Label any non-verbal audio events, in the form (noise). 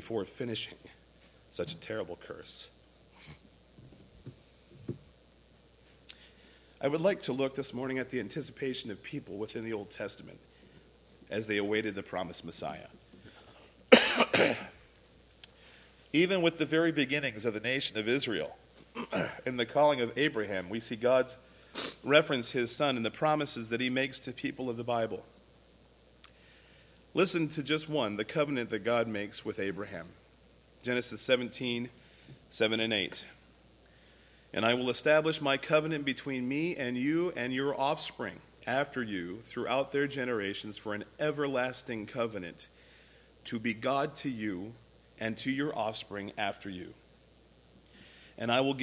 before finishing such a terrible curse. I would like to look this morning at the anticipation of people within the Old Testament as they awaited the promised Messiah. (coughs) Even with the very beginnings of the nation of Israel (coughs) and the calling of Abraham, we see God reference his son and the promises that he makes to people of the Bible. Listen to just one the covenant that God makes with Abraham. Genesis 17, 7 and 8. And I will establish my covenant between me and you and your offspring after you throughout their generations for an everlasting covenant to be God to you and to your offspring after you. And I will give